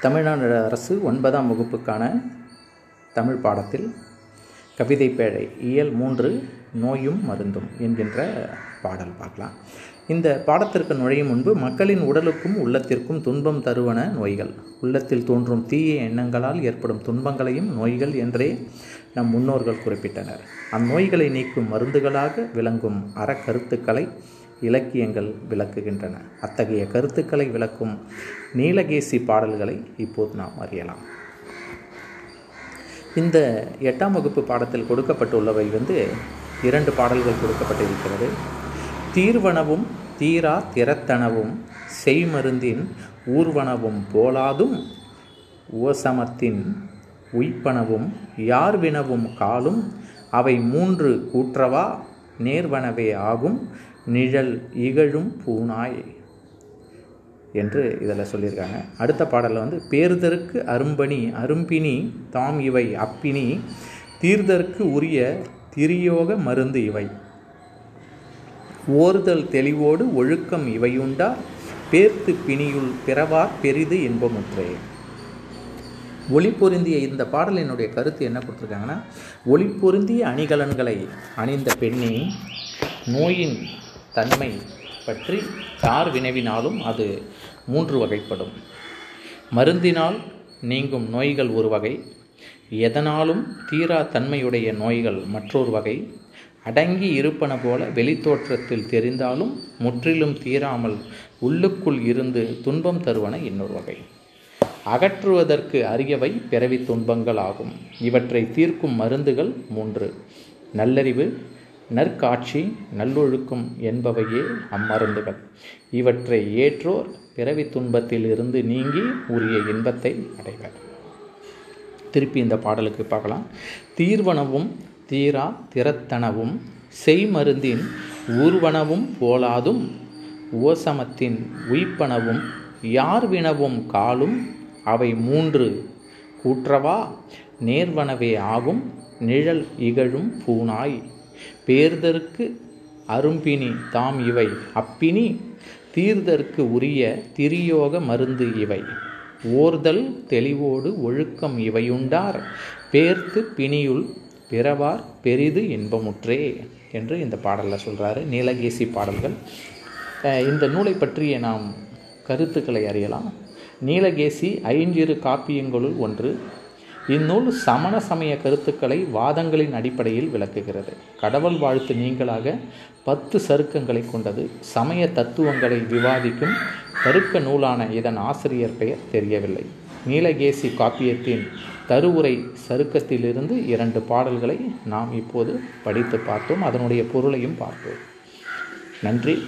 தமிழ்நாடு அரசு ஒன்பதாம் வகுப்புக்கான தமிழ் பாடத்தில் கவிதை பேழை இயல் மூன்று நோயும் மருந்தும் என்கின்ற பாடல் பார்க்கலாம். இந்த பாடத்திற்கு நுழையும் முன்பு மக்களின் உடலுக்கும் உள்ளத்திற்கும் துன்பம் தருவன நோய்கள். உள்ளத்தில் தோன்றும் தீய எண்ணங்களால் ஏற்படும் துன்பங்களையும் நோய்கள் என்றே நம் முன்னோர்கள் குறிப்பிட்டனர். அந்நோய்களை நீக்கும் மருந்துகளாக விளங்கும் அறக்கருத்துக்களை இலக்கியங்கள் விளக்குகின்றன. அத்தகைய கருத்துக்களை விளக்கும் நீலகேசி பாடல்களை இப்போது நாம் அறியலாம். இந்த எட்டாம் வகுப்பு பாடத்தில் கொடுக்கப்பட்டுள்ளவை வந்து இரண்டு பாடல்கள் கொடுக்கப்பட்டிருக்கிறது. தீர்வனவும் தீரா திறத்தனவும் செய்மருந்தின் ஊர்வனவும் போலாதும் உவசமத்தின் உய்ப்பனவும் யார்வினவும் காலும் அவை மூன்று கூற்றவா நேர்வனவே ஆகும் நிழல் இகழும் பூனாய் என்று இதில் சொல்லியிருக்காங்க. அடுத்த பாடலில் வந்து பேர்தற்கு அரும்பணி அரும்பினி தாம் இவை அப்பினி தீர்தற்கு உரிய திரியோக மருந்து இவை. ஓர்தல் தெளிவோடு ஒழுக்கம் இவையுண்டா பேர்த்து பிணியுள் பிறவார் பெரிது இன்பமுற்றே. ஒளி பொருந்திய இந்த பாடலினுடைய கருத்து என்ன கொடுத்துருக்காங்கன்னா ஒளி பொருந்திய அணிகலன்களை அணிந்த பெண்ணே நோயின் தன்மை பற்றி யார் வினவினாலும் அது மூன்று வகைப்படும். மருந்தினால் நீங்கும் நோய்கள் ஒரு வகை எதனாலும் தீரா தன்மையுடைய நோய்கள் மற்றொரு வகை அடங்கி இருப்பன போல வெளித்தோற்றத்தில் தெரிந்தாலும் முற்றிலும் தீராமல் உள்ளுக்குள் இருந்து துன்பம் தருவன இன்னொரு வகை. அகற்றுவதற்கு அரியவை பிறவி துன்பங்கள் ஆகும் இவற்றை தீர்க்கும் மருந்துகள் மூன்று. நல்லறிவு நற்காட்சி நல்லொழுக்கம் என்பவையே அம்மருந்துகள். இவற்றை ஏற்றோர் பிறவி துன்பத்தில் இருந்து நீங்கி உரிய இன்பத்தை அடைவர். திருப்பி இந்த பாடலுக்கு பார்க்கலாம். தீர்வனவும் தீரா திறத்தனவும் செய்மருந்தின் ஊர்வனவும் போலாதும் ஓசமத்தின் உய்ப்பனவும் யார்வினவும் காலும் அவை மூன்று கூற்றவா? நேர்வனவே ஆகும் நிழல் இகழும் பூனாய் பேர்தற்கு அரும்பினி தாம் இவை அப்பினி தீர்தற்கு உரிய திரியோக மருந்து இவை. ஓர்தல் தெளிவோடு ஒழுக்கம் இவையுண்டார் பேர்த்து பிணியுள் பிறவார் பெரிது இன்பமுற்றே என்று இந்த பாடலில் சொல்கிறாரு நீலகேசி பாடல்கள். இந்த நூலை பற்றிய நாம் கருத்துக்களை அறியலாம். நீலகேசி ஐஞ்சிறு காப்பியங்களுள் ஒன்று இந்நூல் சமண சமய கருத்துக்களை வாதங்களின் அடிப்படையில் விளக்குகிறது. கடவுள் வாழ்த்து நீங்களாக பத்து சருக்கங்களை கொண்டது சமய தத்துவங்களை விவாதிக்கும் தருக்க நூலான இதன் ஆசிரியர் பெயர் தெரியவில்லை. நீலகேசி காப்பியத்தின் தருவுரை சருக்கத்திலிருந்து இரண்டு பாடல்களை நாம் இப்போது படித்து பார்த்தோம். அதனுடைய பொருளையும் பார்த்தோம். நன்றி.